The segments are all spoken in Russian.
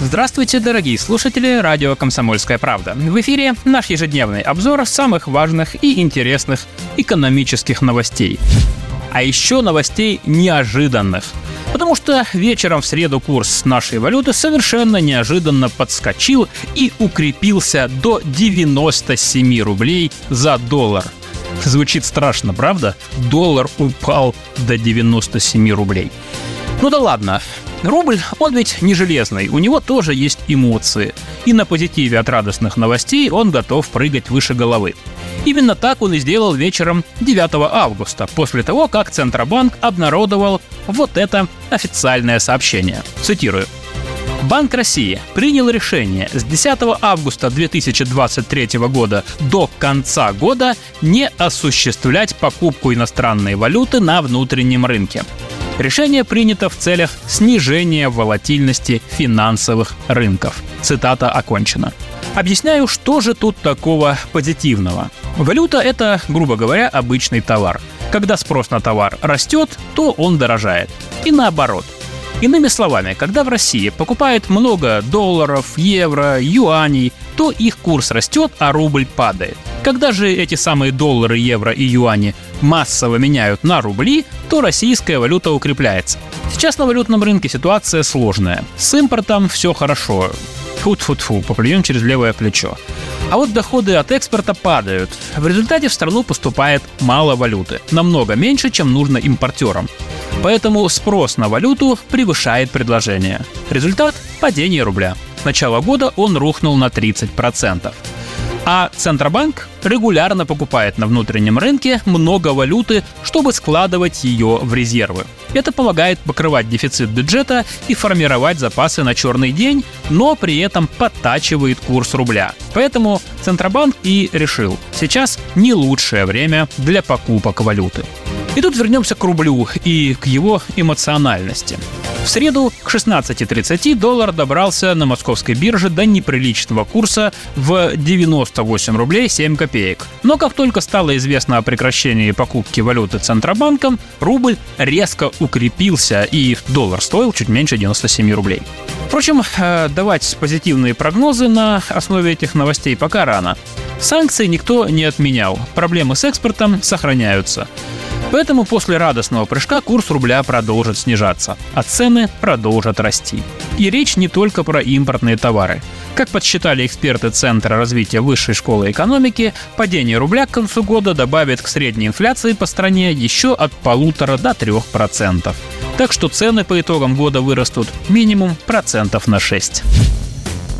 Здравствуйте, дорогие слушатели радио «Комсомольская правда». В эфире наш ежедневный обзор самых важных и интересных экономических новостей. А еще новостей неожиданных. Потому что вечером в среду курс нашей валюты совершенно неожиданно подскочил и укрепился до 97 рублей за доллар. Звучит страшно, правда? Доллар упал до 97 рублей. Ну да ладно, Рубль, он ведь не железный, у него тоже есть эмоции. И на позитиве от радостных новостей он готов прыгать выше головы. Именно так он и сделал вечером 9 августа, после того, как Центробанк обнародовал вот это официальное сообщение. Цитирую. Банк России принял решение с 10 августа 2023 года до конца года не осуществлять покупку иностранной валюты на внутреннем рынке. Решение принято в целях снижения волатильности финансовых рынков. Цитата окончена. Объясняю, что же тут такого позитивного. Валюта – это, грубо говоря, обычный товар. Когда спрос на товар растет, то он дорожает. И наоборот. Иными словами, когда в России покупают много долларов, евро, юаней, то их курс растет, а рубль падает. Когда же эти самые доллары, евро и юани массово меняют на рубли, то российская валюта укрепляется. Сейчас на валютном рынке ситуация сложная. С импортом все хорошо. Фу-фу-фу, поплюем через левое плечо. А вот доходы от экспорта падают. В результате в страну поступает мало валюты. Намного меньше, чем нужно импортерам. Поэтому спрос на валюту превышает предложение. Результат – падение рубля. С начала года он рухнул на 30%. А Центробанк регулярно покупает на внутреннем рынке много валюты, чтобы складывать ее в резервы. Это помогает покрывать дефицит бюджета и формировать запасы на черный день, но при этом подтачивает курс рубля. Поэтому Центробанк и решил, сейчас не лучшее время для покупок валюты. И тут вернемся к рублю и к его эмоциональности. В среду к 16.30 доллар добрался на московской бирже до неприличного курса в 98 рублей 7 копеек. Но как только стало известно о прекращении покупки валюты Центробанком, рубль резко укрепился и доллар стоил чуть меньше 97 рублей. Впрочем, э, давать позитивные прогнозы на основе этих новостей пока рано. Санкции никто не отменял, проблемы с экспортом сохраняются. Поэтому после радостного прыжка курс рубля продолжит снижаться, а цены продолжат расти. И речь не только про импортные товары. Как подсчитали эксперты Центра развития высшей школы экономики, падение рубля к концу года добавит к средней инфляции по стране еще от полутора до трех процентов. Так что цены по итогам года вырастут минимум процентов на 6.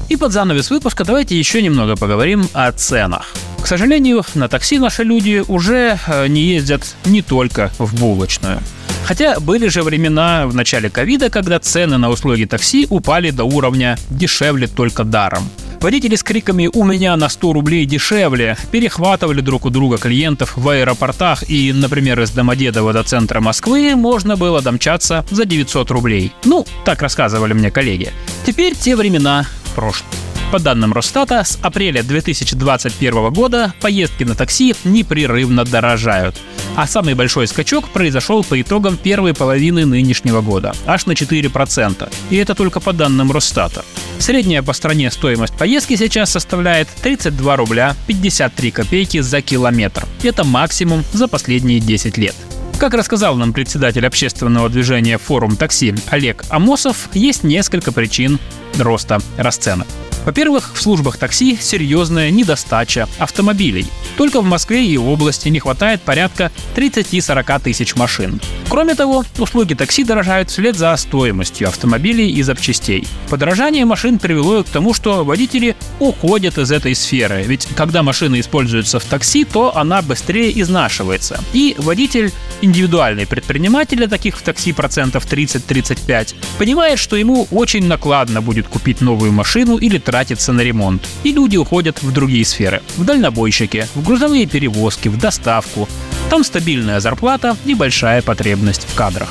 И под занавес выпуска давайте еще немного поговорим о ценах. К сожалению, на такси наши люди уже э, не ездят не только в булочную. Хотя были же времена в начале ковида, когда цены на услуги такси упали до уровня «дешевле только даром». Водители с криками «У меня на 100 рублей дешевле» перехватывали друг у друга клиентов в аэропортах и, например, из Домодедово до центра Москвы можно было домчаться за 900 рублей. Ну, так рассказывали мне коллеги. Теперь те времена в прошлом. По данным Росстата, с апреля 2021 года поездки на такси непрерывно дорожают. А самый большой скачок произошел по итогам первой половины нынешнего года, аж на 4%. И это только по данным Росстата. Средняя по стране стоимость поездки сейчас составляет 32 рубля 53 копейки за километр. Это максимум за последние 10 лет. Как рассказал нам председатель общественного движения «Форум такси» Олег Амосов, есть несколько причин роста расценок. Во-первых, в службах такси серьезная недостача автомобилей. Только в Москве и области не хватает порядка 30-40 тысяч машин. Кроме того, услуги такси дорожают вслед за стоимостью автомобилей и запчастей. Подорожание машин привело к тому, что водители уходят из этой сферы, ведь когда машина используется в такси, то она быстрее изнашивается. И водитель, индивидуальный предприниматель, а таких в такси процентов 30-35, понимает, что ему очень накладно будет будет купить новую машину или тратиться на ремонт. И люди уходят в другие сферы. В дальнобойщики, в грузовые перевозки, в доставку. Там стабильная зарплата и большая потребность в кадрах.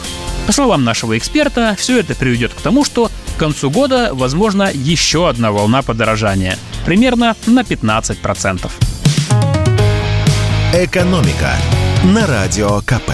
По словам нашего эксперта, все это приведет к тому, что к концу года возможно еще одна волна подорожания. Примерно на 15%. «Экономика» на Радио КП.